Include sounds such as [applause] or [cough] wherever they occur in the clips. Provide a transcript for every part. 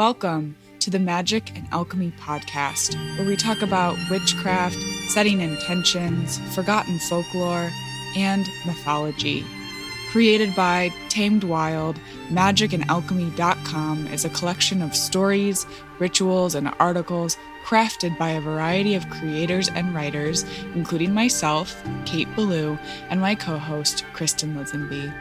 Welcome to the Magick and Alchemy podcast, where we talk about witchcraft, setting intentions, forgotten folklore, and mythology. Created by Tamed Wild, magicandalchemy.com is a collection of stories, rituals, and articles crafted by a variety of creators and writers, including myself, Kate Belew, and my co host, Kristin Lisenby.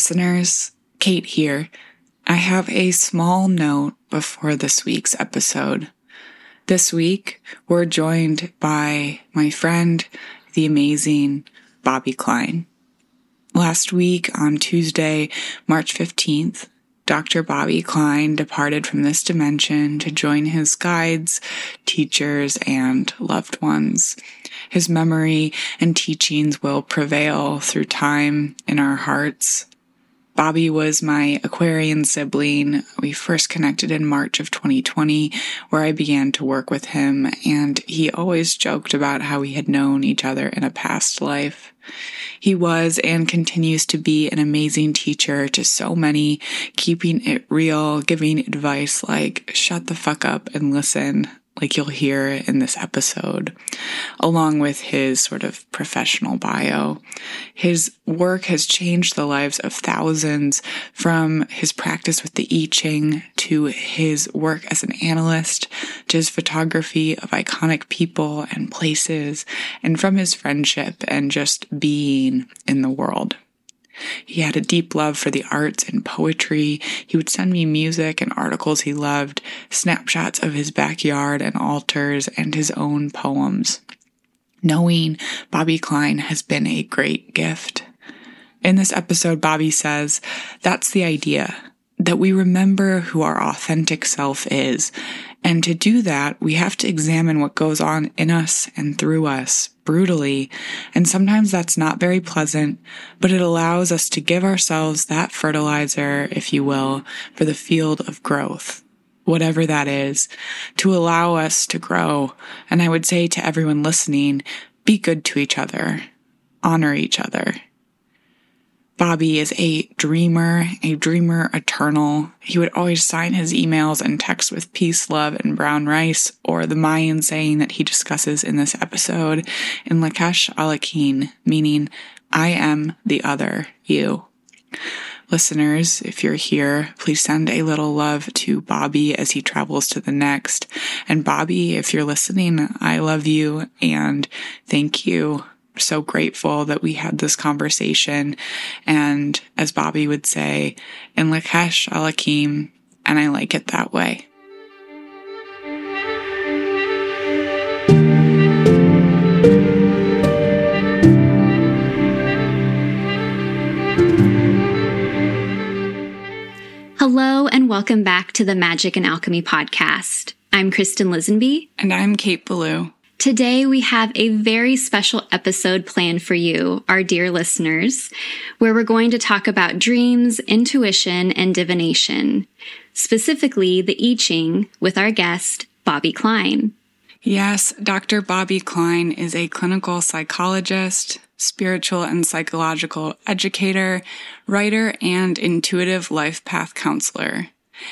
Listeners. Kate here. I have a small note before this week's episode. This week, we're joined by my friend, the amazing Bobby Klein. Last week on Tuesday, March 15th, Dr. Bobby Klein departed from this dimension to join his guides, teachers, and loved ones. His memory and teachings will prevail through time in our hearts. Bobby was my Aquarian sibling. We first connected in March of 2020, where I began to work with him, and he always joked about how we had known each other in a past life. He was and continues to be an amazing teacher to so many, keeping it real, giving advice like, shut the fuck up and listen, like you'll hear in this episode, along with his sort of professional bio. His work has changed the lives of thousands from his practice with the I Ching to his work as an analyst to his photography of iconic people and places and from his friendship and just being in the world. He had a deep love for the arts and poetry. He would send me music and articles he loved, snapshots of his backyard and altars, and his own poems. Knowing Bobby Klein has been a great gift. In this episode, Bobby says, That's the idea, that we remember who our authentic self is and to do that, we have to examine what goes on in us and through us brutally. And sometimes that's not very pleasant, but it allows us to give ourselves that fertilizer, if you will, for the field of growth. Whatever that is, to allow us to grow. And I would say to everyone listening, be good to each other. Honor each other. Bobby is a dreamer, a dreamer eternal. He would always sign his emails and text with peace, love, and brown rice, or the Mayan saying that he discusses in this episode in Lak'ech Ala K'in, meaning, I am the other you. Listeners, if you're here, please send a little love to Bobby as he travels to the next. And Bobby, if you're listening, I love you and thank you so grateful that we had this conversation. And as Bobby would say, in Lak'ech Ala K'in, and I like it that way. Hello, and welcome back to the Magick and Alchemy podcast. I'm Kristin Lisenby. And I'm Kate Belew. Today, we have a very special episode planned for you, our dear listeners, where we're going to talk about dreams, intuition, and divination, specifically the I Ching with our guest, Bobby Klein. Yes, Dr. Bobby Klein is a clinical psychologist, spiritual and psychological educator, writer, and intuitive life path counselor.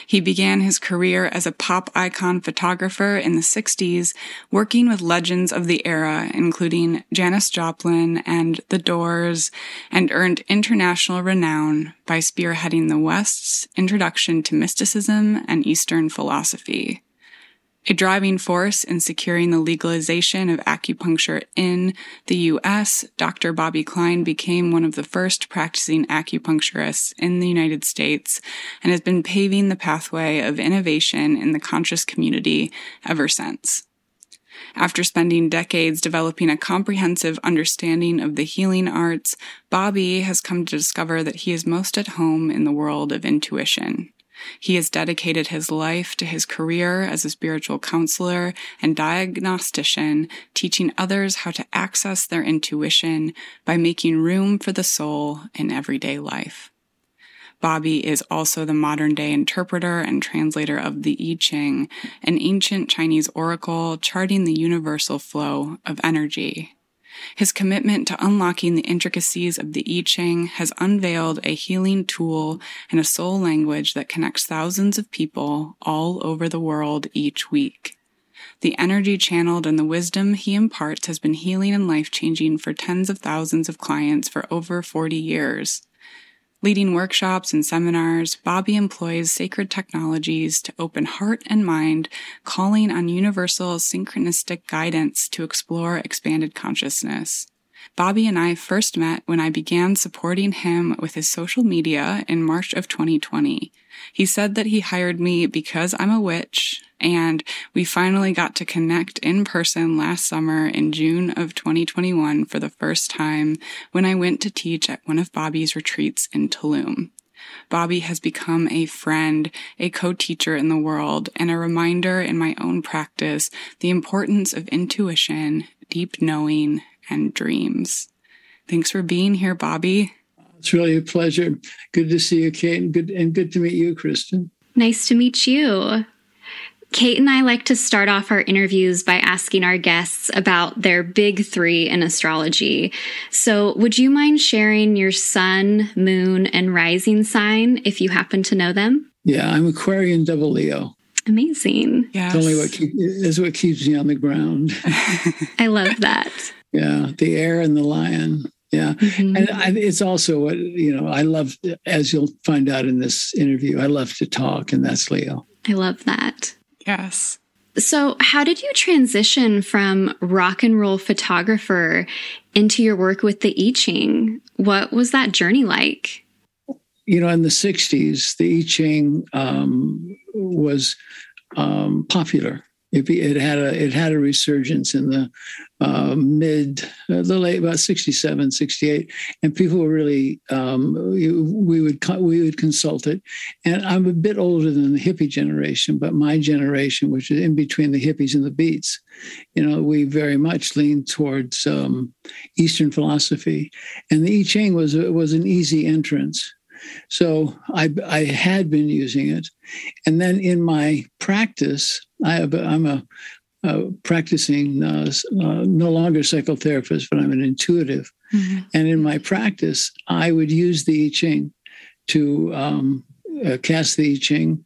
He began his career as a pop icon photographer in the 60s, working with legends of the era, including Janis Joplin and The Doors, and earned international renown by spearheading the West's introduction to mysticism and Eastern philosophy. A driving force in securing the legalization of acupuncture in the U.S., Dr. Bobby Klein became one of the first practicing acupuncturists in the United States and has been paving the pathway of innovation in the conscious community ever since. After spending decades developing a comprehensive understanding of the healing arts, Bobby has come to discover that he is most at home in the world of intuition. He has dedicated his life to his career as a spiritual counselor and diagnostician, teaching others how to access their intuition by making room for the soul in everyday life. Bobby is also the modern day interpreter and translator of the I Ching, an ancient Chinese oracle charting the universal flow of energy. His commitment to unlocking the intricacies of the I Ching has unveiled a healing tool and a soul language that connects thousands of people all over the world each week. The energy channeled and the wisdom he imparts has been healing and life changing for tens of thousands of clients for over 40 years. Leading workshops and seminars, Bobby employs sacred technologies to open heart and mind, calling on universal synchronistic guidance to explore expanded consciousness. Bobby and I first met when I began supporting him with his social media in March of 2020. He said that he hired me because I'm a witch and we finally got to connect in person last summer in June of 2021 for the first time when I went to teach at one of Bobby's retreats in Tulum. Bobby has become a friend, a co-teacher in the world, and a reminder in my own practice the importance of intuition, deep knowing, and dreams. Thanks for being here, Bobby. It's really a pleasure. Good to see you, Kate, and good and good to meet you, Kristin. Nice to meet you. Kate and I like to start off our interviews by asking our guests about their big three in astrology. So, would you mind sharing your sun, moon, and rising sign if you happen to know them? Yeah, I'm Aquarian double Leo. Amazing. Yeah, It's only what keep, is what keeps me on the ground. [laughs] I love that. Yeah, the air and the lion. Yeah. Mm-hmm. And I, it's also what, you know, I love, as you'll find out in this interview, I love to talk, and that's Leo. I love that. Yes. So, how did you transition from rock and roll photographer into your work with the I Ching? What was that journey like? You know, in the 60s, the I Ching um, was um, popular. It, it, had a it had a resurgence in the uh, mid uh, the late about 67 68 and people were really um, we would we would consult it. And i'm a bit older than the hippie generation but my generation which is in between the hippies and the beats you know we very much leaned towards um, eastern philosophy. And the i ching was was an easy entrance so I, I had been using it. And then in my practice, I have, I'm a, a practicing, uh, uh, no longer psychotherapist, but I'm an intuitive. Mm-hmm. And in my practice, I would use the I Ching to um, uh, cast the I Ching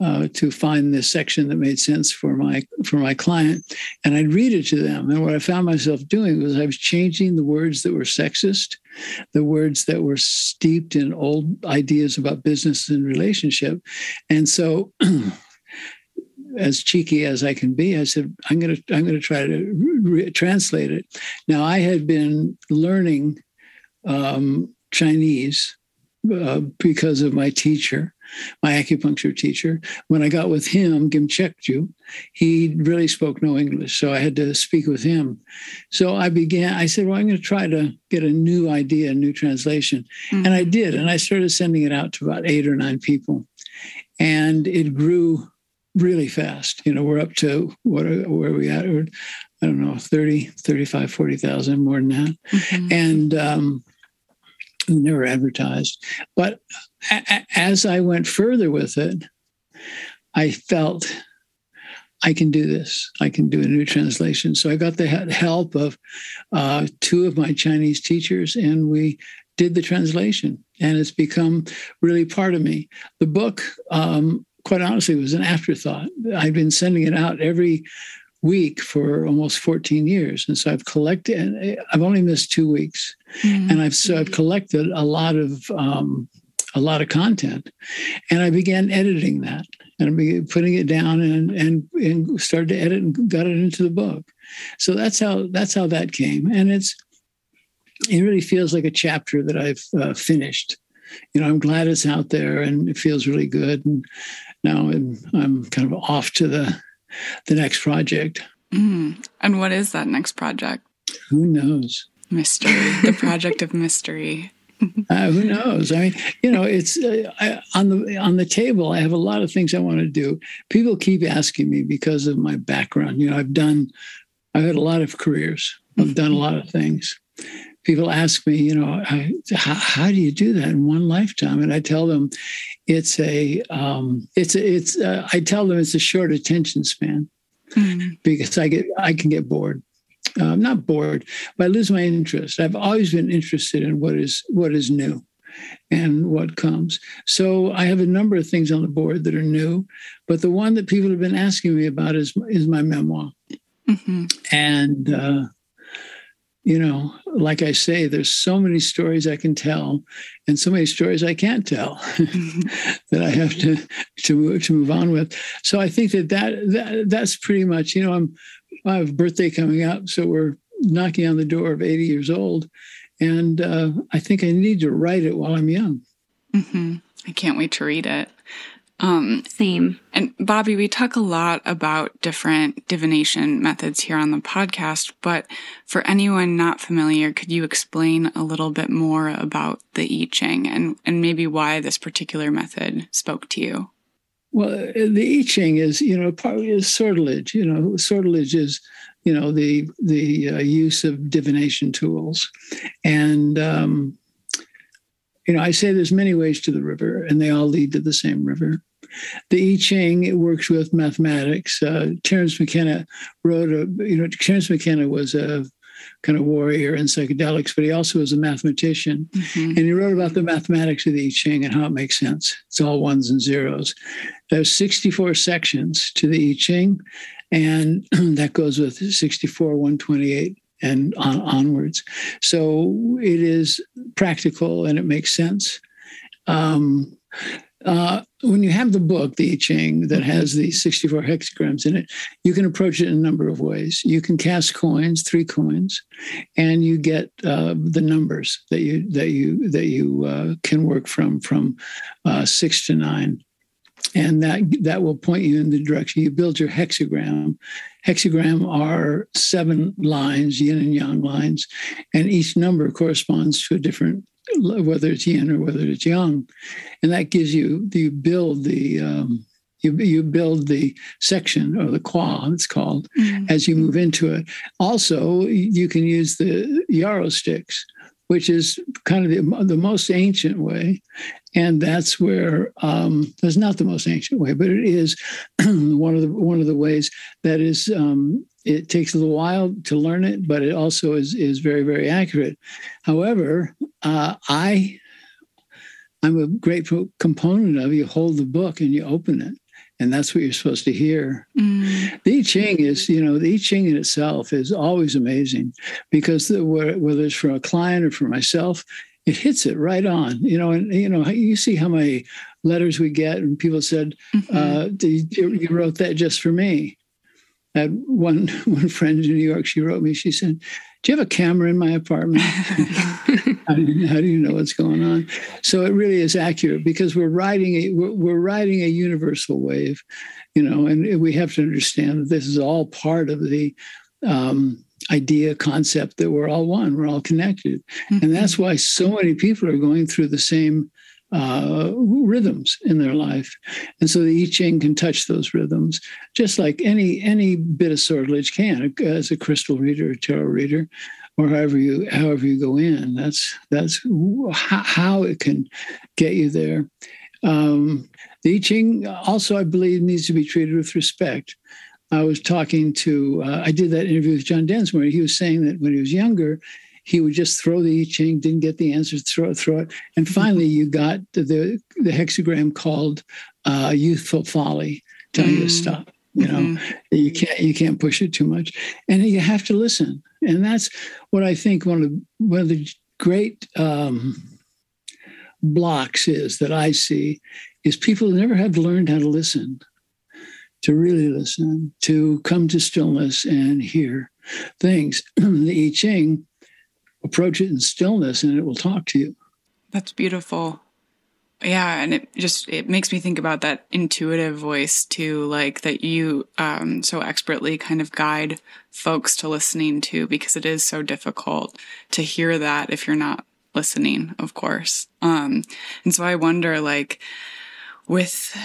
uh, to find this section that made sense for my for my client, and I'd read it to them. And what I found myself doing was I was changing the words that were sexist, the words that were steeped in old ideas about business and relationship, and so. [clears throat] as cheeky as I can be, I said, "I'm going to I'm going to try to re- translate it." Now, I had been learning um, Chinese uh, because of my teacher, my acupuncture teacher. When I got with him, Gim Chekju, he really spoke no English. So I had to speak with him. So I began, I said, well, I'm going to try to get a new idea, a new translation. Mm-hmm. And I did. And I started sending it out to about eight or nine people. And it grew really fast. You know, we're up to what where are we at? I don't know, 30, 35, 40,000, more than that. Mm-hmm. And um, never advertised. But a- as I went further with it, I felt I can do this. I can do a new translation. So I got the help of uh, two of my Chinese teachers, and we did the translation. And it's become really part of me. The book, um, quite honestly, was an afterthought. I've been sending it out every week for almost 14 years. And so i've collected and i've only missed two weeks. Mm-hmm. and i've so i've collected a lot of um, a lot of content. And i began editing that. And I began putting it down and, and and started to edit and got it into the book. So that's how that's how that came. And it's it really feels like a chapter that i've uh, finished. You know i'm glad it's out there and it feels really good. And now I'm, I'm kind of off to the the next project. Mm. And what is that next project? Who knows? Mystery, the [laughs] project of mystery. Uh, who knows? I mean, you know, it's uh, I, on the on the table. I have a lot of things I want to do. People keep asking me because of my background. You know, I've done, I've had a lot of careers. I've done a lot of things. People ask me, you know, I, how, how, do you do that in one lifetime? And I tell them, it's a, um, it's a, it's. A, I tell them it's a short attention span mm-hmm. because I get, I can get bored. Uh, I'm not bored, but I lose my interest. I've always been interested in what is what is new and what comes. So I have a number of things on the board that are new, but the one that people have been asking me about is is my memoir. Mm-hmm. And uh, you know, like I say, there's so many stories I can tell, and so many stories I can't tell [laughs] that I have to to move, to move on with. So I think that, that that that's pretty much. You know, I'm I have a birthday coming up, so we're knocking on the door of 80 years old, and uh, I think I need to write it while I'm young. Mm-hmm. I can't wait to read it. Um, Same. And Bobby, we talk a lot about different divination methods here on the podcast, but for anyone not familiar, could you explain a little bit more about the I Ching and, and maybe why this particular method spoke to you? Well, the I Ching is, you know, part is sortilege. You know, sortilege is, you know, the the uh, use of divination tools, and um, you know, I say there's many ways to the river, and they all lead to the same river. The I Ching it works with mathematics. Uh, Terence McKenna wrote a, you know, Terence McKenna was a kind of warrior in psychedelics, but he also was a mathematician. Mm-hmm. And he wrote about the mathematics of the I Ching and how it makes sense. It's all ones and zeros. There's 64 sections to the I Ching, and [clears throat] that goes with 64, 128 and on, onwards. So it is practical and it makes sense. Um, uh, when you have the book, the I Ching, that has the 64 hexagrams in it, you can approach it in a number of ways. You can cast coins, three coins, and you get uh, the numbers that you that you that you uh, can work from from uh, six to nine, and that that will point you in the direction. You build your hexagram. Hexagram are seven lines, yin and yang lines, and each number corresponds to a different whether it's yin or whether it's yang, and that gives you you build the um, you you build the section or the qua it's called mm-hmm. as you move into it. Also, you can use the yarrow sticks, which is kind of the, the most ancient way, and that's where um, that's not the most ancient way, but it is [clears throat] one of the one of the ways that is um, it takes a little while to learn it, but it also is is very very accurate. However, uh, I I'm a great component of you hold the book and you open it, and that's what you're supposed to hear. Mm. The I Ching is, you know, the I Ching in itself is always amazing because the, whether it's for a client or for myself, it hits it right on. You know, and you know, you see how many letters we get, and people said, mm-hmm. uh, "You wrote that just for me." Had one [laughs] one friend in New York. She wrote me. She said, "Do you have a camera in my apartment? [laughs] how, do you, how, do you, know what's going on?" So it really is accurate because we're riding a we're, we're riding a universal wave, you know, and we have to understand that this is all part of the um, idea concept that we're all one, we're all connected, mm-hmm. and that's why so many people are going through the same uh, rhythms in their life, and so the I Ching can touch those rhythms, just like any any bit of sortilege can, as a crystal reader, a tarot reader, or however you however you go in. That's that's how it can get you there. Um, the I Ching also, I believe, needs to be treated with respect. I was talking to, uh, I did that interview with John Densmore. He was saying that when he was younger, he would just throw the I Ching, didn't get the answer, throw, throw it. And mm-hmm. finally, you got the, the, hexagram called uh, youthful folly, telling mm. you to mm. stop. You know, mm-hmm. you can't you can't push it too much, and you have to listen. And that's what I think one of the, one of the great um, blocks is that I see is people never have learned how to listen, to really listen, to come to stillness and hear things. [clears throat] the I Ching approach it in stillness and it will talk to you. That's beautiful. Yeah, and it just it makes me think about that intuitive voice too, like that you um so expertly kind of guide folks to listening to because it is so difficult to hear that if you're not listening, of course. Um and so I wonder like with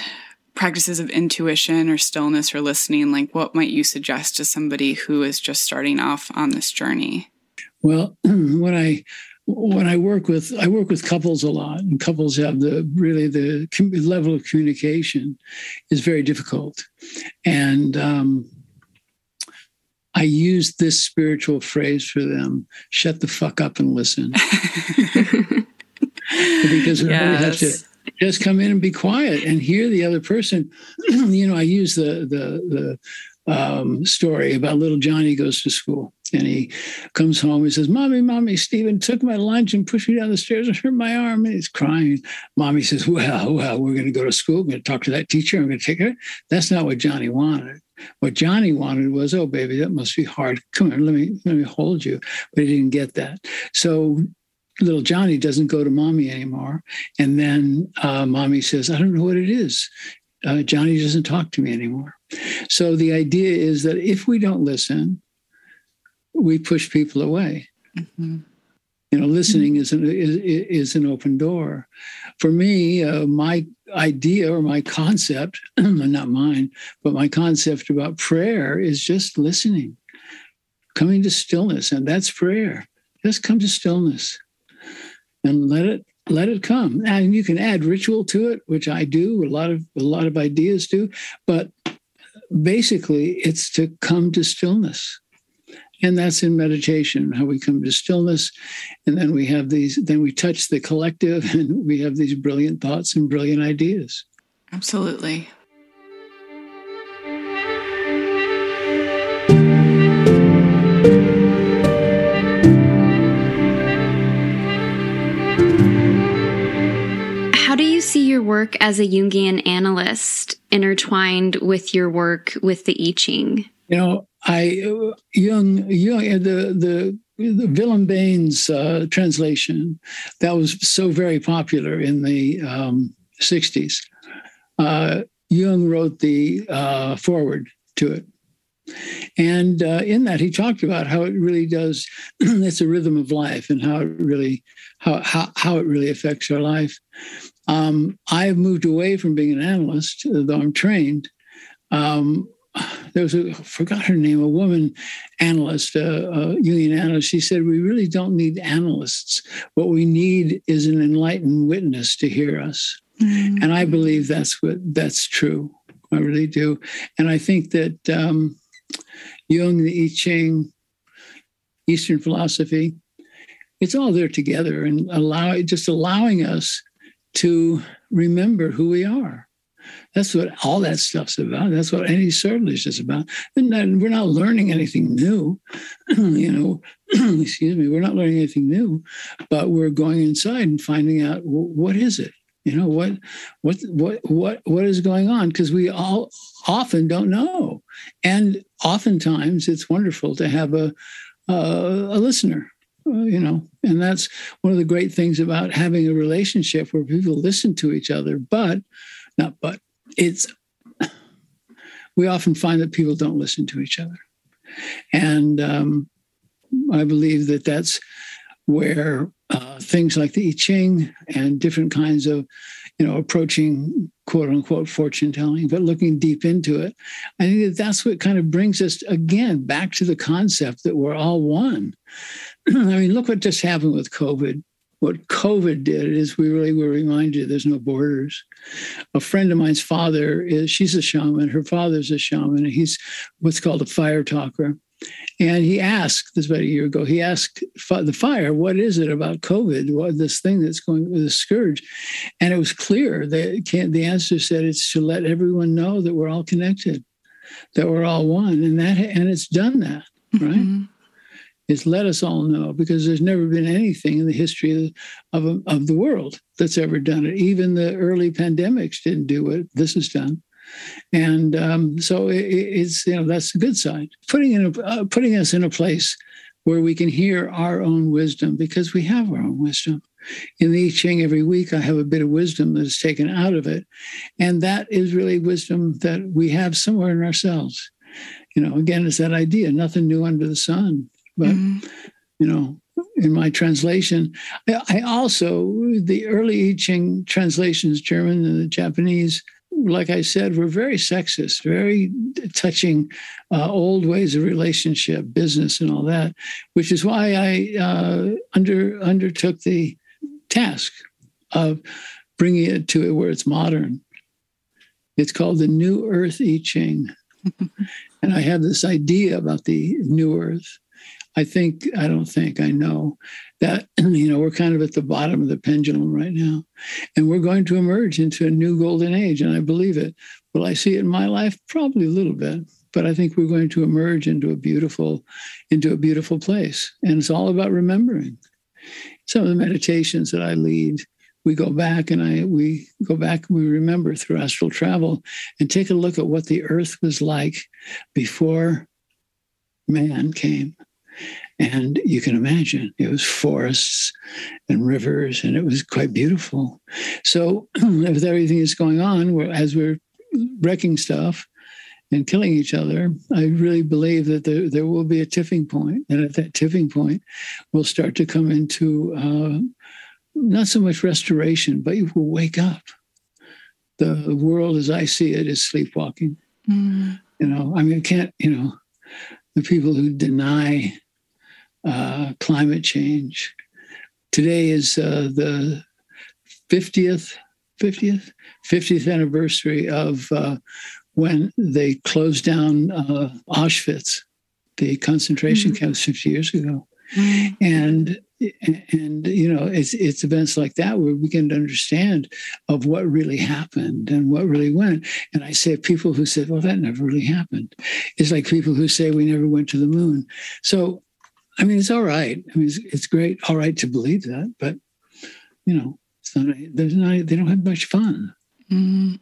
practices of intuition or stillness or listening, like what might you suggest to somebody who is just starting off on this journey? Well, [clears throat] when I when I work with I work with couples a lot, and couples have the really the level of communication is very difficult, and um, I use this spiritual phrase for them: "Shut the fuck up and listen," [laughs] because yes. have to just come in and be quiet and hear the other person. [clears throat] you know, I use the the the um, story about little Johnny goes to school and he comes home. He says, "Mommy, mommy, Stephen took my lunch and pushed me down the stairs and hurt my arm." And he's crying. Mommy says, "Well, well, we're going to go to school. I'm going to talk to that teacher. I'm going to take her." That's not what Johnny wanted. What Johnny wanted was, "Oh, baby, that must be hard. Come here, let me let me hold you." But he didn't get that. So little Johnny doesn't go to mommy anymore. And then uh, mommy says, I don't know what it is. Uh, Johnny doesn't talk to me anymore. So the idea is that if we don't listen, we push people away. Mm-hmm. You know, listening mm-hmm. is an is, is an open door. For me, uh, my idea or my concept, [clears throat] not mine, but my concept about prayer is just listening, coming to stillness, and that's prayer. Just come to stillness, and let it let it come. And you can add ritual to it, which I do. A lot of a lot of ideas do, but basically, it's to come to stillness and that's in meditation how we come to stillness and then we have these then we touch the collective [laughs] and we have these brilliant thoughts and brilliant ideas absolutely How do you see your work as a Jungian analyst intertwined with your work with the I Ching? You know, I Jung Jung the the the Wilhelm Baynes uh, translation that was so very popular in the um, 60s. Uh, Jung wrote the uh, foreword to it. And uh, in that, he talked about how it really does, [clears throat] it's a rhythm of life and how it really, how, how, how it really affects our life. Um, I've moved away from being an analyst, though I'm trained. Um, there was a I forgot her name, a woman analyst, a, a Jungian analyst. She said, "We really don't need analysts. What we need is an enlightened witness to hear us." Mm-hmm. And I believe that's what that's true. I really do, and I think that um, Jung, the I Ching, Eastern philosophy, it's all there together, and allow just allowing us to remember who we are that's what all that stuff's about. That's what any service is about. And we're not learning anything new. [clears throat] you know, [clears throat] excuse me, we're not learning anything new, but we're going inside and finding out what is it. You know what, what, what, what, what is going on? Because we all often don't know, and oftentimes it's wonderful to have a a, a listener you know and that's one of the great things about having a relationship where people listen to each other but not but it's we often find that people don't listen to each other. And um, i believe that that's where uh, things like the i ching and different kinds of you know approaching quote unquote fortune telling but looking deep into it i think that that's what kind of brings us again back to the concept that we're all one [clears throat] i mean look what just happened with covid what COVID did is we really were reminded there's no borders. A friend of mine's father is, she's a shaman. Her father's a shaman. And he's what's called a fire talker. And he asked, this about a year ago, he asked the fire, what is it about COVID? What this thing that's going the scourge? And it was clear that the answer said it's to let everyone know that we're all connected, that we're all one. And that and it's done that, right? Mm-hmm is let us all know because there's never been anything in the history of, of, of the world that's ever done it. Even the early pandemics didn't do what this has done. And um, so it, it's, you know, that's the good side. Putting, in a, uh, putting us in a place where we can hear our own wisdom because we have our own wisdom. In the I Ching every week, I have a bit of wisdom that is taken out of it. And that is really wisdom that we have somewhere in ourselves. You know, again, it's that idea nothing new under the sun. But, mm-hmm. you know, in my translation, I also, the early I Ching translations, German and the Japanese, like I said, we're very sexist, very touching uh, old ways of relationship, business, and all that, which is why I uh, under undertook the task of bringing it to it where it's modern. It's called the New Earth I Ching. [laughs] and I have this idea about the New Earth. I think, I don't think, I know that, [clears throat] you know, we're kind of at the bottom of the pendulum right now. And we're going to emerge into a new golden age. And I believe it. Will I see it in my life? Probably a little bit. But I think we're going to emerge into a beautiful, into a beautiful place. And it's all about remembering. Some of the meditations that I lead we go back and I we go back and we remember through astral travel and take a look at what the earth was like before man came. And you can imagine it was forests and rivers, and it was quite beautiful. So, [clears throat] with everything that's going on, as we're wrecking stuff and killing each other, I really believe that there, there will be a tipping point. and at that tipping point, we'll start to come into uh, not so much restoration, but you will wake up. The world as I see it is sleepwalking. Mm. You know, I mean, can't, you know, the people who deny uh, climate change. Today is uh, the 50th, 50th, 50th anniversary of uh, when they closed down uh, Auschwitz, the concentration mm-hmm. camps 50 years ago. Mm-hmm. And and you know it's it's events like that where we begin to understand of what really happened and what really went and i say people who said well that never really happened it's like people who say we never went to the moon so i mean it's all right i mean it's, it's great all right to believe that but you know it's not there's not they don't have much fun mm.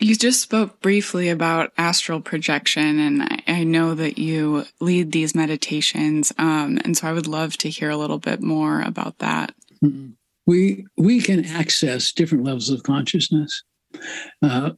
You just spoke briefly about astral projection, and I, I know that you lead these meditations. Um, and so I would love to hear a little bit more about that. Mm-hmm. We we can access different levels of consciousness. Uh,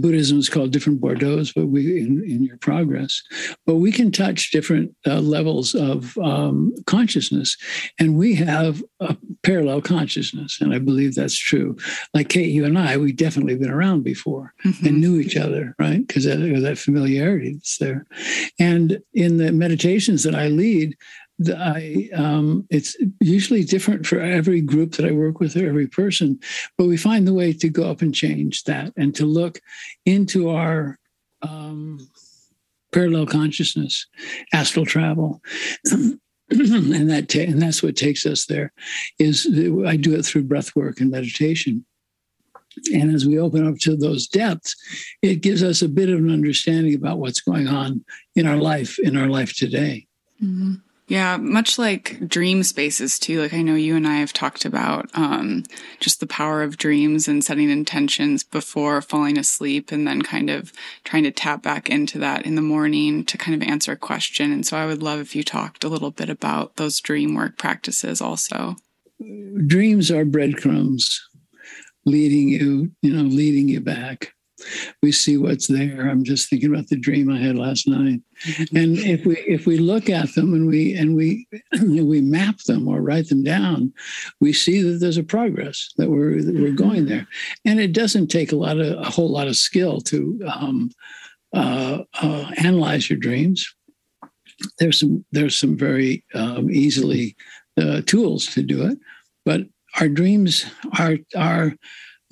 Buddhism is called different bardos, but we in, in your progress, but we can touch different uh, levels of um, consciousness, and we have a parallel consciousness, and I believe that's true. Like Kate, you and I, we definitely been around before mm-hmm. and knew each other, right? Because that, that familiarity is there. And in the meditations that I lead, I um, it's usually different for every group that I work with or every person, but we find the way to go up and change that and to look into our um, parallel consciousness, astral travel. [clears throat] and that ta- and that's what takes us there is I do it through breath work and meditation. And as we open up to those depths, it gives us a bit of an understanding about what's going on in our life, in our life today. Mm-hmm. Yeah, much like dream spaces too. Like I know you and I have talked about um, just the power of dreams and setting intentions before falling asleep, and then kind of trying to tap back into that in the morning to kind of answer a question. And so I would love if you talked a little bit about those dream work practices also. Dreams are breadcrumbs leading you, you know, leading you back we see what's there. I'm just thinking about the dream I had last night. Mm-hmm. And if we if we look at them and we and we [clears throat] we map them or write them down, we see that there's a progress that we're that we're going there. And it doesn't take a lot of a whole lot of skill to um, uh, uh, analyze your dreams. There's some there's some very um, easily uh, tools to do it, but our dreams are are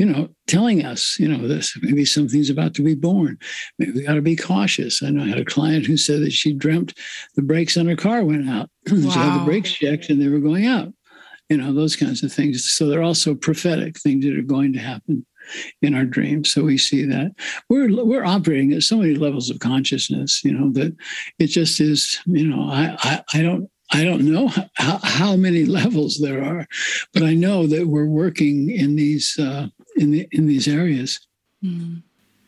you know, telling us, you know, this maybe something's about to be born. Maybe we got to be cautious. I know I had a client who said that she dreamt the brakes on her car went out. Wow. [clears throat] she had the brakes checked and they were going out. You know, those kinds of things. So they're also prophetic things that are going to happen in our dreams. So we see that we're we're operating at so many levels of consciousness. You know that it just is. You know, I I, I don't I don't know how, how, many [laughs] levels there are, but I know that we're working in these uh, in the, in these areas. Mm.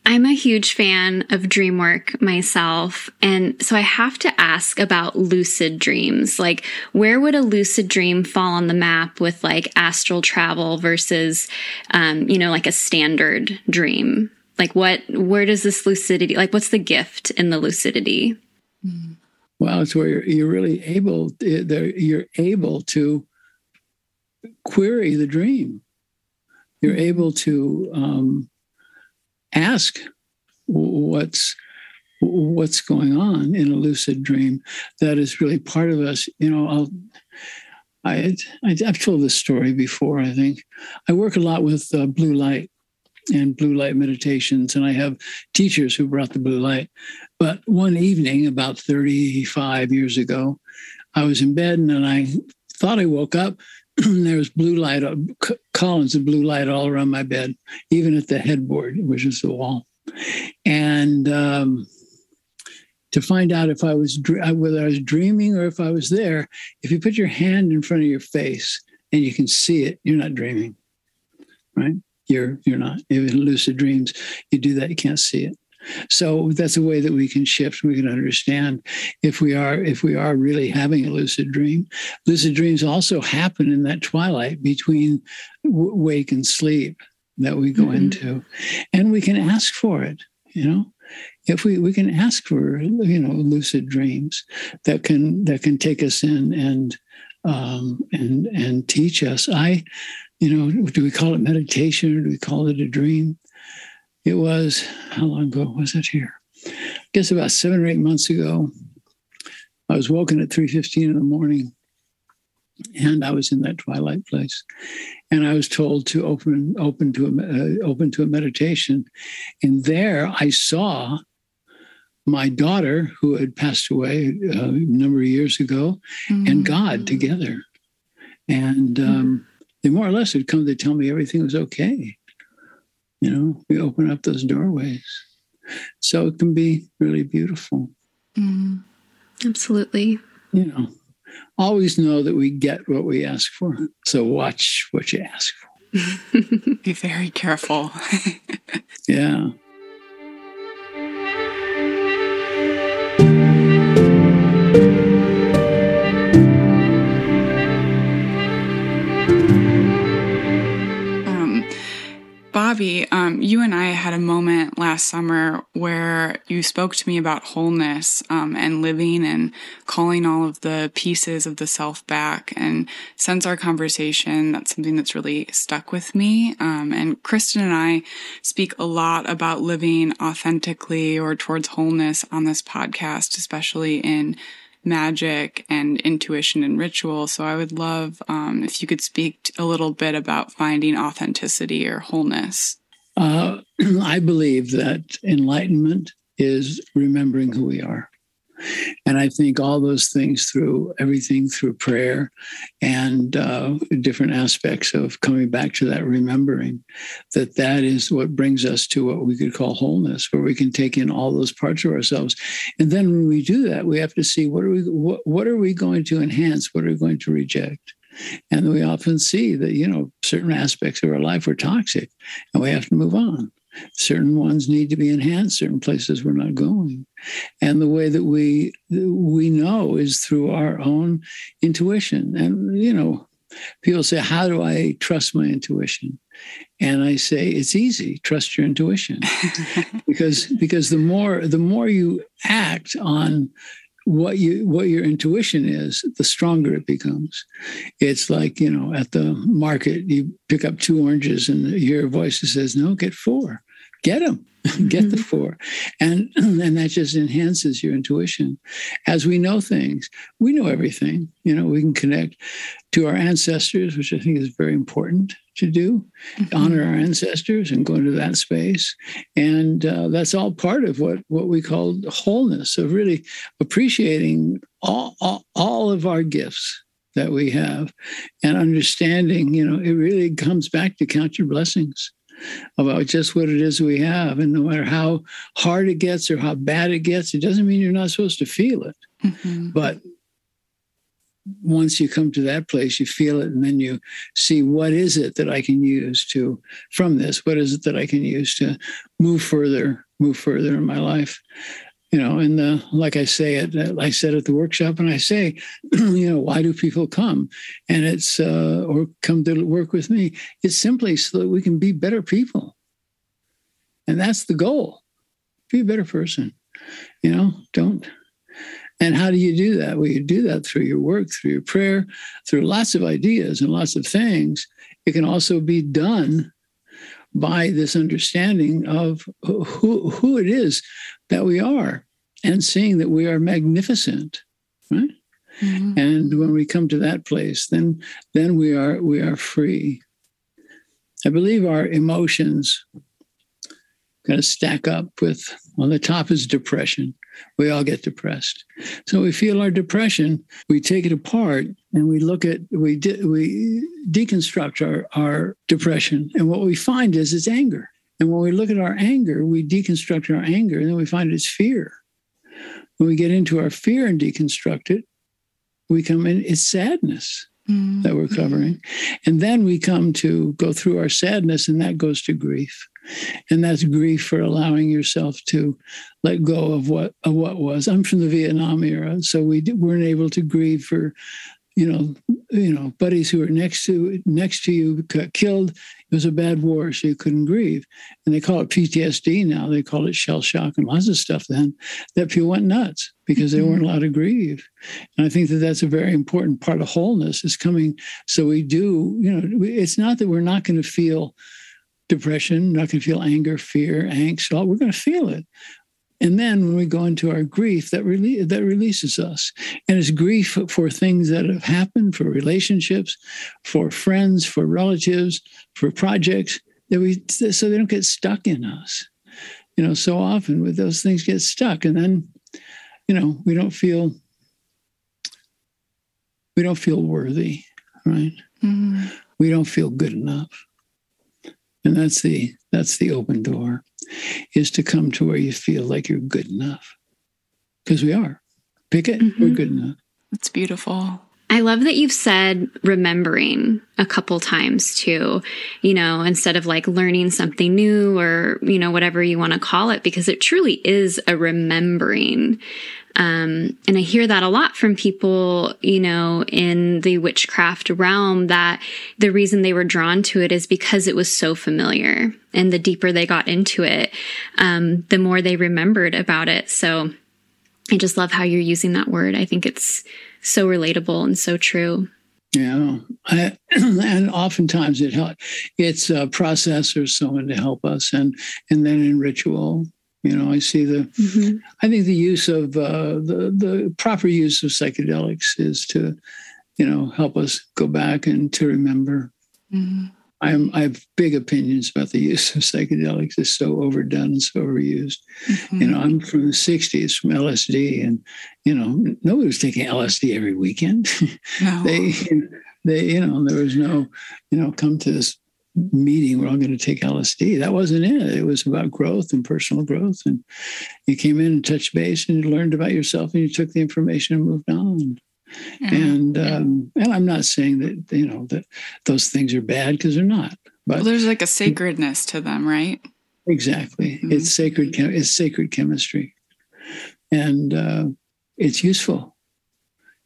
I'm a huge fan of dream work myself. And so I have to ask about lucid dreams. Like, where would a lucid dream fall on the map with like astral travel versus, um, you know, like a standard dream? Like, what, where does this lucidity, like, what's the gift in the lucidity? Well, it's where you're, you're really able, you're able to query the dream you're able to um, ask what's what's going on in a lucid dream that is really part of us you know i'll I, I have told this story before. I think I work a lot with uh, blue light and blue light meditations, and I have teachers who brought the blue light. But one evening, about 35 years ago, I was in bed and I thought I woke up. [clears throat] there was blue light, uh, columns of blue light all around my bed, even at the headboard, which is the wall. And um, to find out if I was uh, whether I was dreaming or if I was there, if you put your hand in front of your face and you can see it, you're not dreaming, right? You're you're not. Even lucid dreams, you do that, you can't see it. So that's a way that we can shift. We can understand if we are if we are really having a lucid dream. Lucid dreams also happen in that twilight between w- wake and sleep that we go mm-hmm. into, and we can ask for it. You know, if we we can ask for you know lucid dreams that can that can take us in and um, and and teach us. I, you know, do we call it meditation or do we call it a dream? It was, how long ago was it here? I guess about seven or eight months ago. I was woken at 3.15 in the morning and I was in that twilight place. And I was told to open open to a, uh, open to a meditation. And there I saw my daughter, who had passed away uh, a number of years ago, mm-hmm. and God together. And um, they more or less had come to tell me everything was okay. You know, we open up those doorways. So it can be really beautiful. Mm, absolutely. You know, always know that we get what we ask for. So watch what you ask for. [laughs] be very careful. [laughs] yeah. Bobby, um, you and I had a moment last summer where you spoke to me about wholeness um, and living and calling all of the pieces of the self back. And since our conversation, that's something that's really stuck with me. Um, and Kristin and I speak a lot about living authentically or towards wholeness on this podcast, especially in magic and intuition and ritual. So I would love um, if you could speak a little bit about finding authenticity or wholeness. Uh, [clears throat] I believe that enlightenment is remembering who we are. And I think all those things through everything through prayer and uh, different aspects of coming back to that remembering that that is what brings us to what we could call wholeness, where we can take in all those parts of ourselves. And then when we do that, we have to see what are we what, what are we going to enhance, what are we going to reject. And we often see that, you know, certain aspects of our life are toxic and we have to move on. Certain ones need to be enhanced, certain places we're not going. And the way that we we know is through our own intuition. And you know, people say, How do I trust my intuition? And I say, it's easy, trust your intuition. [laughs] because because the more the more you act on what you what your intuition is the stronger it becomes it's like you know at the market you pick up two oranges and you hear a voice that says no get four get them [laughs] get the mm-hmm. four and [clears throat] and that just enhances your intuition. As we know things we know everything. You know we can connect to our ancestors which i think is very important to do. Mm-hmm. honor our ancestors and go into that space. And uh, that's all part of what what we call wholeness of really appreciating all, all all of our gifts that we have and understanding you know it really comes back to count your blessings about just what it is we have. And no matter how hard it gets or how bad it gets, it doesn't mean you're not supposed to feel it. Mm-hmm. But once you come to that place, you feel it, and then you see what is it that I can use to from this? What is it that I can use to move further, move further in my life? You know and the, like i say it i said at the workshop and i say [clears throat] you know why do people come? And it's uh, or come to work with me. It's simply so that we can be better people. And that's the goal. Be a better person you know don't. And how do you do that? Well you do that through your work through your prayer through lots of ideas and lots of things. It can also be done by this understanding of who, who it is that we are and seeing that we are magnificent, right? Mm-hmm. And when we come to that place, then then we are we are free. I believe our emotions kind of stack up with on the top is depression. We all get depressed. So we feel our depression, we take it apart and we look at we de- we deconstruct our, our depression. And what we find is it's anger. And when we look at our anger, we deconstruct our anger and then we find it's fear. When we get into our fear and deconstruct it, we come in, it's sadness mm-hmm. that we're covering. And then we come to go through our sadness, and that goes to grief. And that's grief for allowing yourself to let go of what of what was. I'm from the Vietnam era, so we weren't able to grieve for you know, you know, buddies who were next to next to you got killed. It was a bad war, so you couldn't grieve. And they call it PTSD now. They call it shell shock and lots of stuff. Then that people went nuts because they weren't mm-hmm. allowed to grieve. And I think that that's a very important part of wholeness is coming. So we do, you know, it's not that we're not going to feel depression, not going to feel anger, fear, angst. All we're going to feel it. And then when we go into our grief, that rele- that releases us. And it's grief for things that have happened, for relationships, for friends, for relatives, for projects that we so they don't get stuck in us. You know, so often with those things get stuck, and then, you know, we don't feel we don't feel worthy, right? Mm-hmm. We don't feel good enough. And that's the that's the open door is to come to where you feel like you're good enough. Because we are. Pick it, mm-hmm. we're good enough. It's beautiful. I love that you've said remembering a couple times too, you know, instead of like learning something new or, you know, whatever you want to call it, because it truly is a remembering. Um, and I hear that a lot from people, you know, in the witchcraft realm that the reason they were drawn to it is because it was so familiar. And the deeper they got into it, um, the more they remembered about it. So I just love how you're using that word. I think it's so relatable and so true. Yeah, I, [clears throat] and oftentimes it helps. it's a process or someone to help us, and and then in ritual, you know, I see the. Mm-hmm. I think the use of uh, the the proper use of psychedelics is to, you know, help us go back and to remember. Mm-hmm. I'm, I have big opinions about the use of psychedelics. It's so overdone and so overused. Mm-hmm. You know, I'm from the 60s, from LSD, and, you know, nobody was taking LSD every weekend. [laughs] No. they, they, you know, there was no, you know, come to this meeting, we're all going to take LSD. That wasn't it. It was about growth and personal growth. And you came in and touched base and you learned about yourself and you took the information and moved on. Mm-hmm. And um, and I'm not saying that you know that those things are bad because they're not. But well, there's like a sacredness to them, right? Exactly. Mm-hmm. It's sacred. It's sacred chemistry, and uh, it's useful.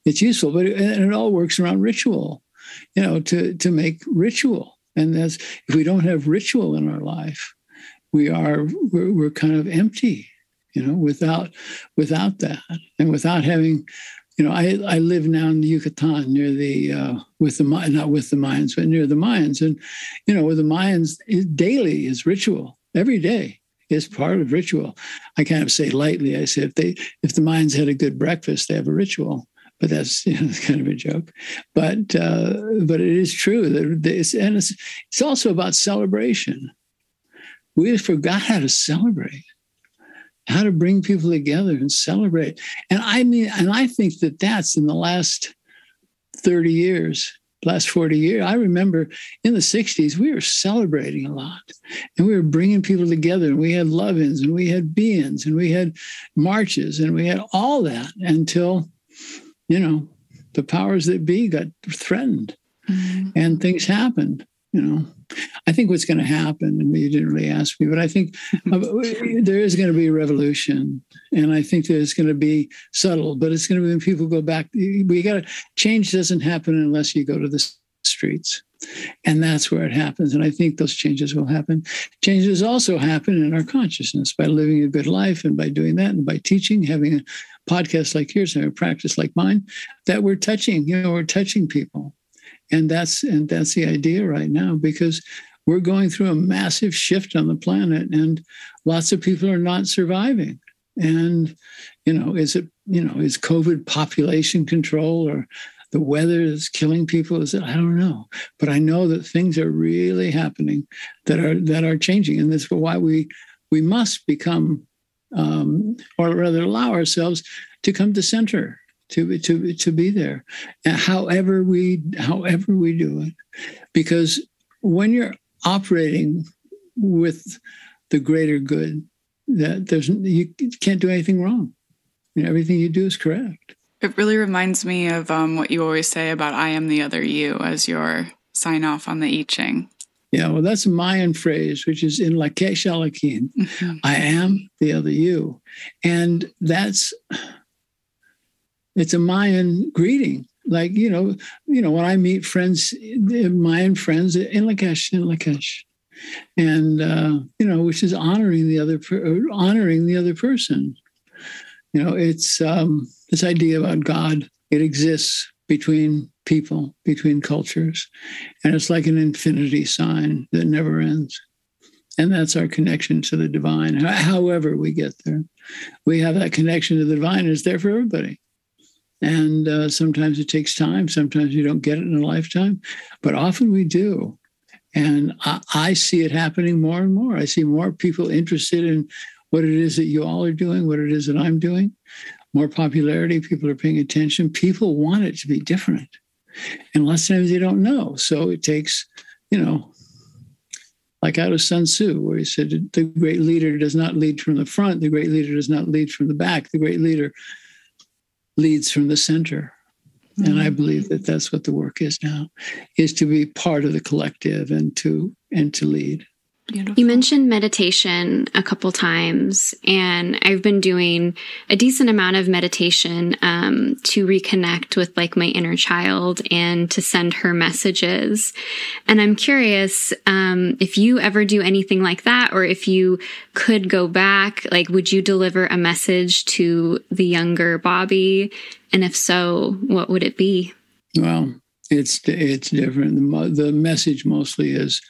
It's useful, but it, and it all works around ritual. You know, to to make ritual, and that's if we don't have ritual in our life, we are we're, we're kind of empty. You know, without without that, and without having you know, I, I live now in the Yucatan near the uh, with the not with the Mayans, but near the Mayans, and you know, with the Mayans, daily is ritual. Every day is part of ritual. I kind of say lightly. I say if they if the Mayans had a good breakfast, they have a ritual. But that's [laughs] you know, kind of a joke. But uh, but it is true that it's, and it's it's also about celebration. We forgot how to celebrate how to bring people together and celebrate. And I mean, and I think that that's in the last 30 years, last 40 years. I remember in the 60s, we were celebrating a lot and we were bringing people together and we had love ins and we had be ins and we had marches and we had all that until, you know, the powers that be got threatened mm-hmm. and things happened, you know. I think what's going to happen, and you didn't really ask me, but I think uh, [laughs] there is going to be a revolution, and I think there's going to be subtle, but it's going to be when people go back. We got to change doesn't happen unless you go to the streets, and that's where it happens. And I think those changes will happen. Changes also happen in our consciousness by living a good life, and by doing that, and by teaching, having a podcast like yours, and a practice like mine, that we're touching. You know, we're touching people and that's and that's the idea right now because we're going through a massive shift on the planet, and lots of people are not surviving. And you know, is it you know is COVID population control or the weather is killing people? Is it? I don't know, but I know that things are really happening that are that are changing, and that's why we we must become, um, or rather, allow ourselves to come to center to to to be there, and however we however we do it, because when you're operating with the greater good, that there's you can't do anything wrong. everything you do is correct. It really reminds me of um, what you always say about "I am the other you" as your sign off on the I Ching. Yeah, well, that's a Mayan phrase, which is in Lak'ech Ala K'in. Mm-hmm. I am the other you. And that's it's a Mayan greeting. Like, you know, you know, when I meet friends, Mayan friends in Lak'ech, in Lak'ech. And uh, you know, which is honoring the other honoring the other person. You know, it's um, this idea about God. It exists between people, between cultures. And it's like an infinity sign that never ends. And that's our connection to the divine. However, we get there, we have that connection to the divine. It's there for everybody. And uh, sometimes it takes time. Sometimes you don't get it in a lifetime, but often we do. And I, I see it happening more and more. I see more people interested in what it is that you all are doing, what it is that I'm doing. More popularity, people are paying attention. People want it to be different. And lots of times they don't know. So it takes, you know, like out of Sun Tzu, where he said, the great leader does not lead from the front, the great leader does not lead from the back, the great leader leads from the center. Mm-hmm. And I believe that that's what the work is now, is to be part of the collective and to and to lead. Beautiful. You mentioned meditation a couple times, and I've been doing a decent amount of meditation um, to reconnect with like my inner child and to send her messages. And I'm curious um, if you ever do anything like that, or if you could go back, like, would you deliver a message to the younger Bobby? And if so, what would it be? Well, it's it's different. The, the message mostly is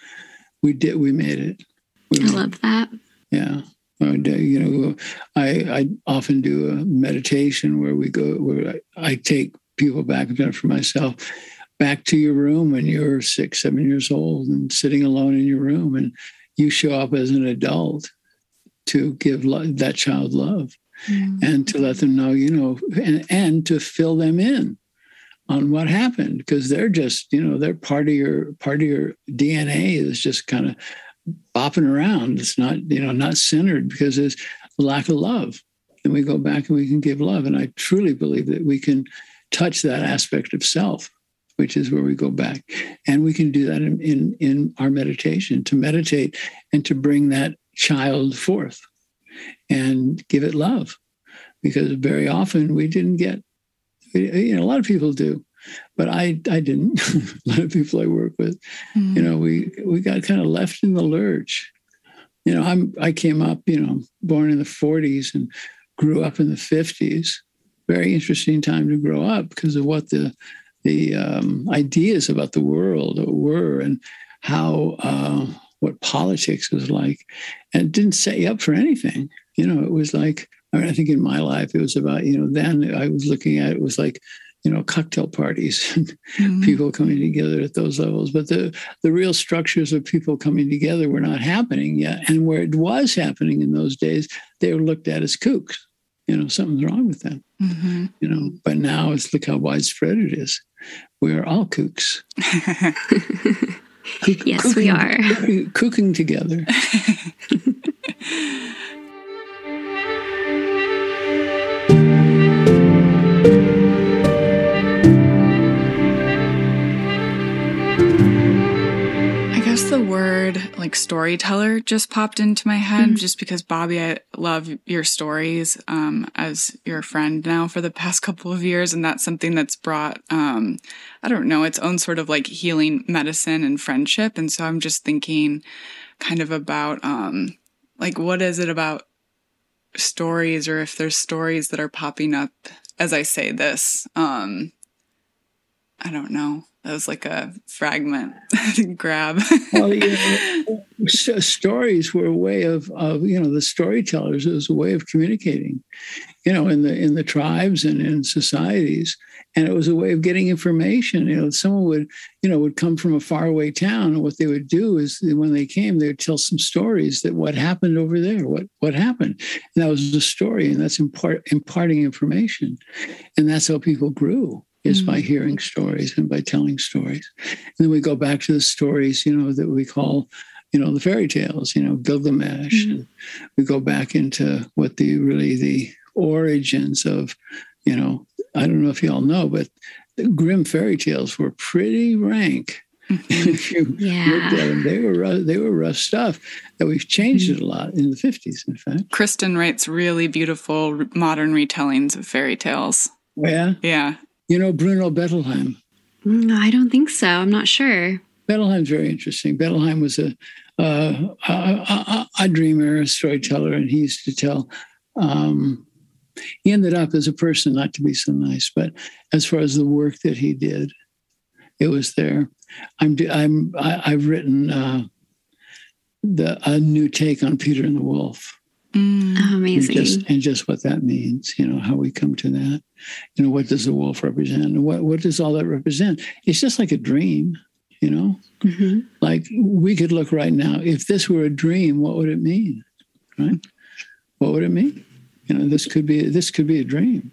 we did we made it. We I love that. Yeah. You know, I I often do a meditation where we go where I, I take people back. I've done it for myself. Back to your room when you're six, seven years old and sitting alone in your room, and you show up as an adult to give that child love mm-hmm. and to let them know, you know, and, and to fill them in on what happened because they're just you know they're part of your part of your dna is just kind of bopping around. It's not you know not centered because there's lack of love. And we go back and we can give love. And i truly believe that we can touch that aspect of self which is where we go back. And we can do that in, in, in our meditation to meditate and to bring that child forth and give it love. Because very often we didn't get you know, a lot of people do, but I I didn't. [laughs] a lot of people I work with, mm-hmm. you know, we we got kind of left in the lurch. You know, I'm I came up, you know, born in the 40s and grew up in the 50s. Very interesting time to grow up because of what the the um, ideas about the world were and how uh, what politics was like, and didn't set you up for anything. You know, it was like I mean, I think in my life it was about you know then I was looking at it was like you know cocktail parties [laughs] and mm-hmm. people coming together at those levels. But the the real structures of people coming together were not happening yet. And where it was happening in those days they were looked at as kooks. You know something's wrong with them. Mm-hmm. you know but now it's look how widespread it is. We're all kooks. [laughs] Cook, yes cooking, we are cooking together [laughs] word like storyteller just popped into my head mm-hmm. just because Bobby, I love your stories um, as your friend now for the past [laughs] couple of years. And that's something that's brought, um, I don't know, its own sort of like healing medicine and friendship. And so I'm just thinking kind of about um, like, what is it about stories or if there's stories that are popping up as I say this? Um, I don't know That was like a fragment [laughs] grab. well, you [laughs] know, stories were a way of, of, you know, the storytellers. It was a way of communicating, you know, in the in the tribes and in societies, and it was a way of getting information. You know, someone would, you know, would come from a faraway town, and what they would do is when they came, they would tell some stories that what happened over there, what what happened, and that was the story, and that's impart, imparting information, and that's how people grew is mm-hmm. by hearing stories and by telling stories. And then we go back to the stories, you know, that we call, you know, the fairy tales, you know, Gilgamesh. Mm-hmm. And we go back into what the really the origins of, you know, I don't know if you all know, but the Grimm fairy tales were pretty rank. Mm-hmm. [laughs] if you yeah. looked at them, they were rough, they were rough stuff. That we've changed it a lot in the fifties. In fact, Kristin writes really beautiful modern retellings of fairy tales. Yeah, yeah, you know Bruno Bettelheim? No, I don't think so. I'm not sure. Bettelheim's very interesting. Bettelheim was a, uh, a, a, a, dreamer, a storyteller, and he used to tell. Um, he ended up as a person not to be so nice, but as far as the work that he did, it was there. I'm I'm I, am i have written uh, the a new take on Peter and the Wolf. Mm, amazing. And just, and just, what that means, you know, how we come to that. You know, what does the wolf represent? And what, what does all that represent? It's just like a dream, you know? Mm-hmm. Like we could look right now, if this were a dream, what would it mean? Right? What would it mean? You know, this could be this could be a dream.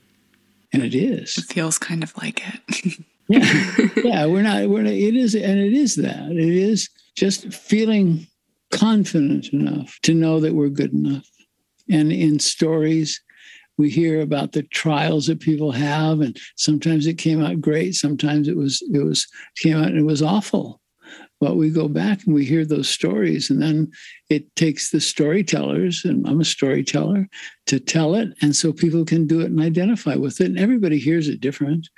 And it is. It feels kind of like it. [laughs] yeah. Yeah. We're not, we're not, it is, and it is that. It is just feeling confident enough to know that we're good enough and in stories. We hear about the trials that people have and sometimes it came out great sometimes it was it was came out and it was awful. But we go back and we hear those stories and then it takes the storytellers and i'm a storyteller to tell it and so people can do it and identify with it and everybody hears it different.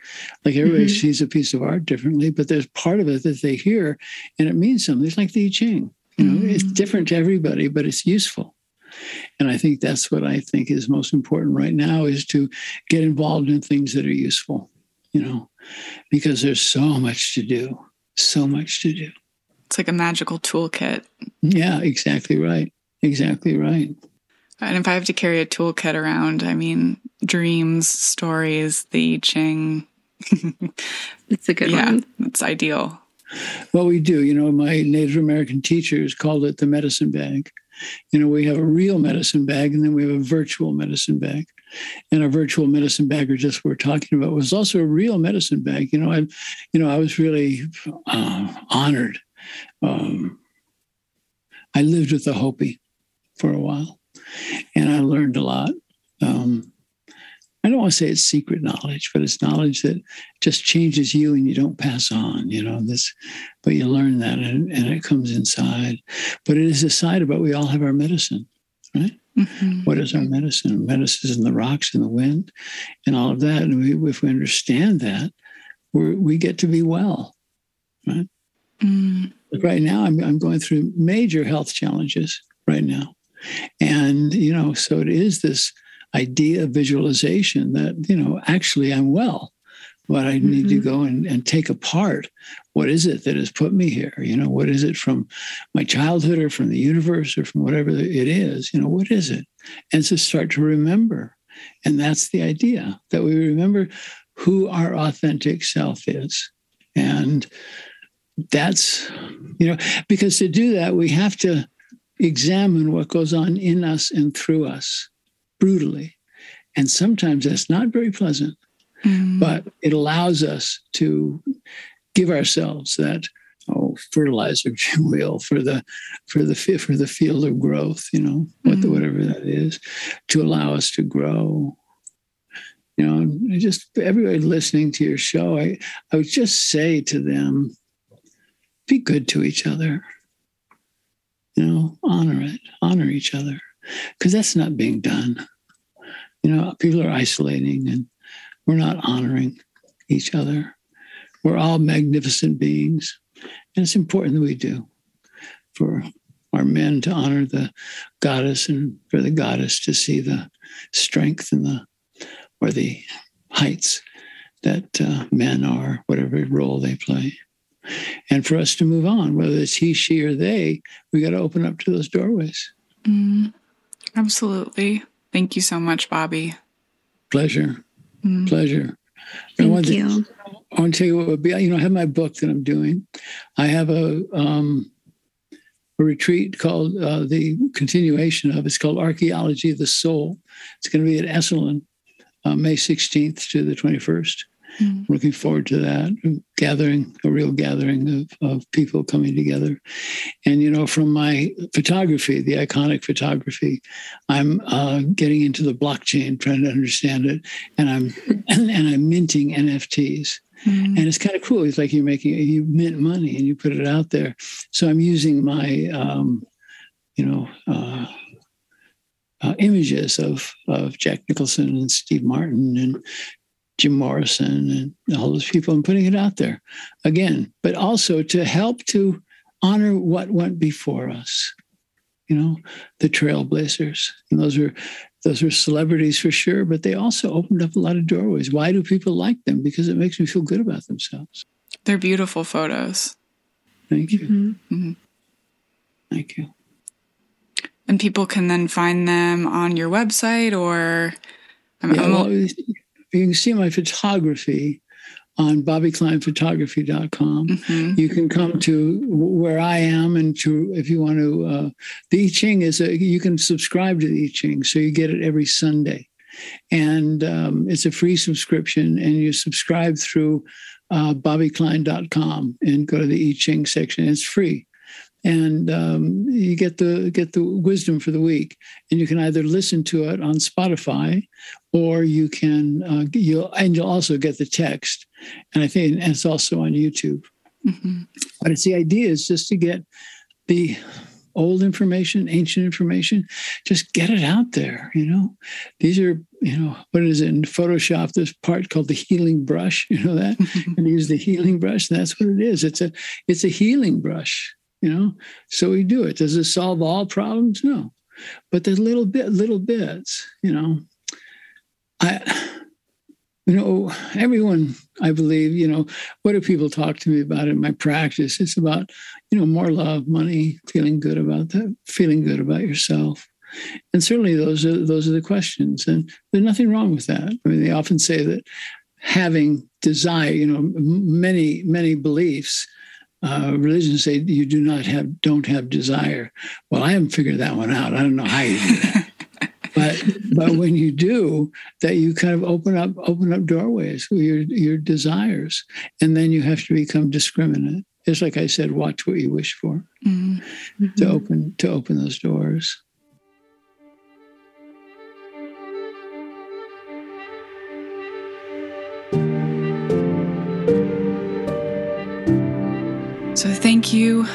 Like everybody mm-hmm. sees a piece of art differently but there's part of it that they hear and it means something. It's like the i ching. You know mm-hmm. it's different to everybody but it's useful and I think that's what I think is most important right now is to get involved in things that are useful, you know, because there's so much to do, so much to do. It's like a magical toolkit. Yeah, exactly right. Exactly right. And if I have to carry a toolkit around, I mean, dreams, stories, the I Ching. [laughs] it's a good yeah, one. It's ideal. Well, we do. You know, my Native American teachers called it the medicine bag you know, we have a real medicine bag and then we have a virtual medicine bag. And our virtual medicine bag, or just what we're talking about, was also a real medicine bag. You know, I, you know, I was really uh, honored. Um, I lived with the Hopi for a while, and I learned a lot. Um, I don't want to say it's secret knowledge, but it's knowledge that just changes you and you don't pass on, you know, this, but you learn that and, and it comes inside. But it is a side about we all have our medicine, right? Mm-hmm. What is our medicine? Medicine is in the rocks and the wind and all of that. And we, if we understand that, we we get to be well, right? Mm. Right now, I'm, I'm going through major health challenges right now. And, you know, so it is this idea of visualization that, you know, actually I'm well, but I need mm-hmm. to go and, and take apart what is it that has put me here? You know, what is it from my childhood or from the universe or from whatever it is? You know, what is it? And to start to remember. And that's the idea that we remember who our authentic self is. And that's, you know, because to do that, we have to examine what goes on in us and through us brutally. And sometimes that's not very pleasant, mm. but it allows us to give ourselves that oh, fertilizer, if you will, for the for the for the field of growth, you know, what the, mm. whatever that is, to allow us to grow. You know, just everybody listening to your show, I, I would just say to them, be good to each other. You know, honor it, honor each other because that's not being done. You know, people are isolating and we're not honoring each other. We're all magnificent beings, and it's important that we do for our men to honor the goddess and for the goddess to see the strength and the or the heights that uh, men are, whatever role they play. And for us to move on, whether it's he, she, or they, we got to open up to those doorways. Mm, absolutely. Thank you so much, Bobby. Pleasure. Mm. Pleasure. Thank you. To, I want to tell you what would be, you know, I have my book that I'm doing. I have a, um, a retreat called uh, the continuation of it's called Archaeology of the Soul. It's going to be at Esalen, uh, May 16th to the 21st. Mm-hmm. Looking forward to that, gathering, a real gathering of, of people coming together. And, you know, from my photography, the iconic photography, I'm uh, getting into the blockchain, trying to understand it. And I'm, [laughs] and I'm minting NFTs. Mm-hmm. And it's kind of cool. It's like you're making, you mint money and you put it out there. So I'm using my, um, you know, uh, uh, images of of Jack Nicholson and Steve Martin and Jim Morrison and all those people and putting it out there again, but also to help to honor what went before us. You know, the trailblazers. And those are those are celebrities for sure, but they also opened up a lot of doorways. Why do people like them? Because it makes me feel good about themselves. They're beautiful photos. Thank you. Mm-hmm. Mm-hmm. Thank you. And people can then find them on your website or. I'm, yeah, I'm, well, you can see my photography on bobbykleinphotography.com. Mm-hmm. You can come to where I am and to, if you want to, uh, the I Ching is a, you can subscribe to the I Ching. So you get it every Sunday. And um, it's a free subscription and you subscribe through uh, bobbyklein.com and go to the I Ching section. It's free and um, you get the get the wisdom for the week. And you can either listen to it on Spotify, or you can uh, you'll and you'll also get the text. And I think and it's also on YouTube. Mm-hmm. But it's the idea is just to get the old information, ancient information, just get it out there. You know, these are, you know, what is it in Photoshop? This part called the healing brush. [laughs] You know that, [laughs] and use the healing brush. And that's what it is. It's a, it's a healing brush you know? So we do it. Does it solve all problems? No. But the little bit little bits you know? I you know everyone i believe you know what do people talk to me about in my practice? It's about you know more love money feeling good about that feeling good about yourself. And certainly those are those are the questions. And there's nothing wrong with that. I mean they often say that having desire you know many many beliefs uh, religions say you do not have don't have desire. Well, I haven't figured that one out. I don't know how you do that. [laughs] but but when you do, that you kind of open up open up doorways your your desires, and then you have to become discriminate. Just like I said, watch what you wish for mm-hmm. to open to open those doors.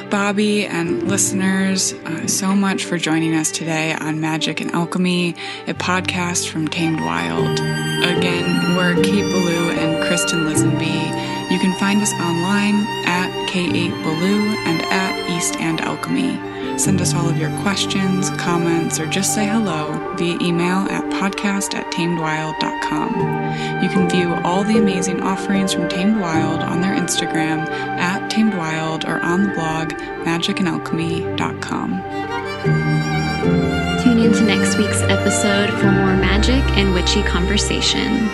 Bobby and listeners, uh, so much for joining us today on Magick and Alchemy, a podcast from Tamed Wild. Again, we're Kate Belew and Kristin Lisenby. You can find us online at K8Belew and at East and Alchemy. Send us all of your questions, comments, or just say hello via email at podcast at tamedwild.com. You can view all the amazing offerings from Tamed Wild on their Instagram at Tamed Wild or on the blog magicandalchemy.com. Tune in to next week's episode for more magic and witchy conversation.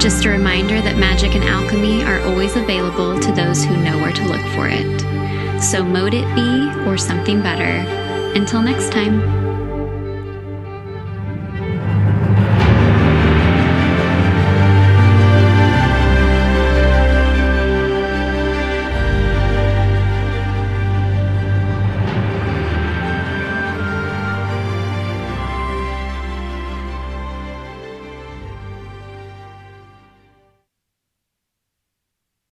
Just a reminder that magic and alchemy are always available to those who know where to look for it. So, mote it be or something better. Until next time.